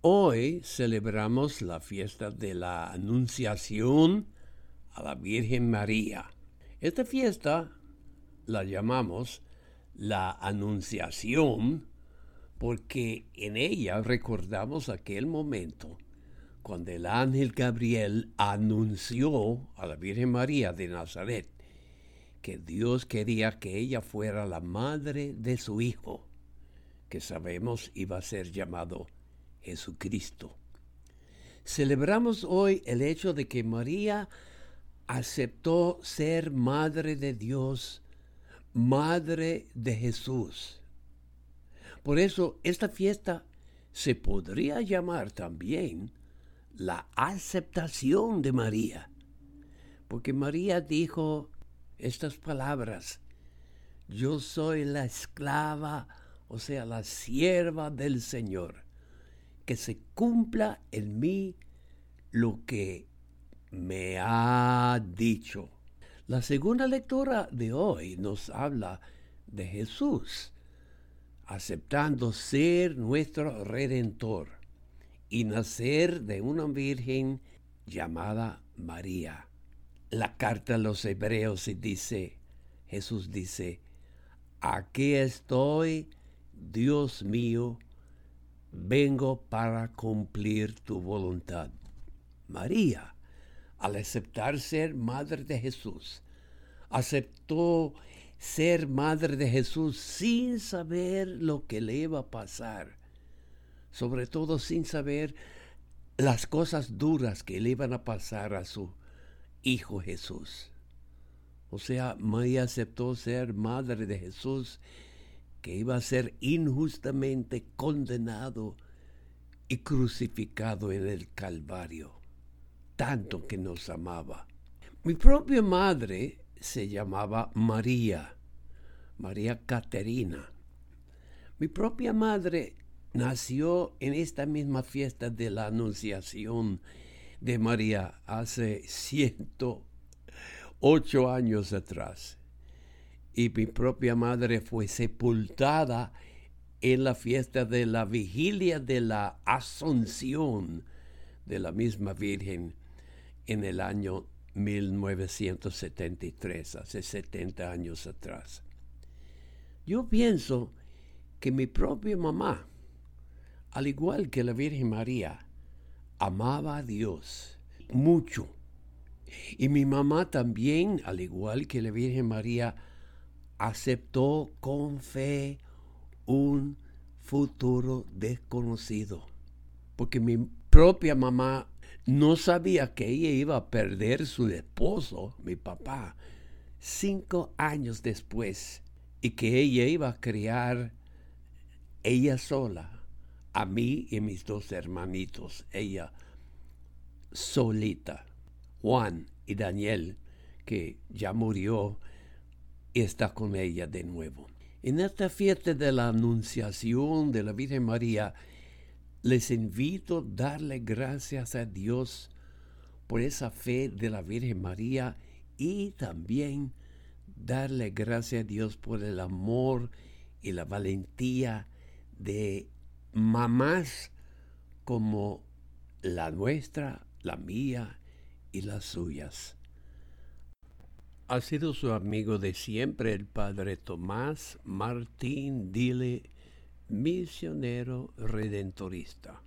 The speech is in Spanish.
Hoy celebramos la fiesta de la Anunciación a la Virgen María. Esta fiesta la llamamos la Anunciación porque en ella recordamos aquel momento cuando el ángel Gabriel anunció a la Virgen María de Nazaret que Dios quería que ella fuera la madre de su Hijo, que sabemos iba a ser llamado Jesucristo. Celebramos hoy el hecho de que María aceptó ser madre de Dios, madre de Jesús. Por eso esta fiesta se podría llamar también la aceptación de María, porque María dijo estas palabras, yo soy la esclava, o sea, la sierva del Señor, que se cumpla en mí lo que me ha dicho. La segunda lectura de hoy nos habla de Jesús, aceptando ser nuestro redentor y nacer de una virgen llamada María. La carta a los hebreos dice, Jesús dice, aquí estoy, Dios mío, vengo para cumplir tu voluntad. María, al aceptar ser madre de Jesús, aceptó ser madre de Jesús sin saber lo que le iba a pasar sobre todo sin saber las cosas duras que le iban a pasar a su Hijo Jesús. O sea, María aceptó ser madre de Jesús, que iba a ser injustamente condenado y crucificado en el Calvario, tanto que nos amaba. Mi propia madre se llamaba María, María Caterina. Mi propia madre nació en esta misma fiesta de la Anunciación de María hace 108 años atrás. Y mi propia madre fue sepultada en la fiesta de la vigilia de la Asunción de la misma Virgen en el año 1973, hace 70 años atrás. Yo pienso que mi propia mamá, al igual que la Virgen María, amaba a Dios mucho. Y mi mamá también, al igual que la Virgen María, aceptó con fe un futuro desconocido. Porque mi propia mamá no sabía que ella iba a perder su esposo, mi papá, cinco años después, y que ella iba a criar ella sola a mí y mis dos hermanitos, ella solita, Juan y Daniel, que ya murió, está con ella de nuevo. En esta fiesta de la Anunciación de la Virgen María, les invito a darle gracias a Dios por esa fe de la Virgen María y también darle gracias a Dios por el amor y la valentía de mamás como la nuestra, la mía y las suyas. Ha sido su amigo de siempre el padre Tomás Martín Dile, misionero redentorista.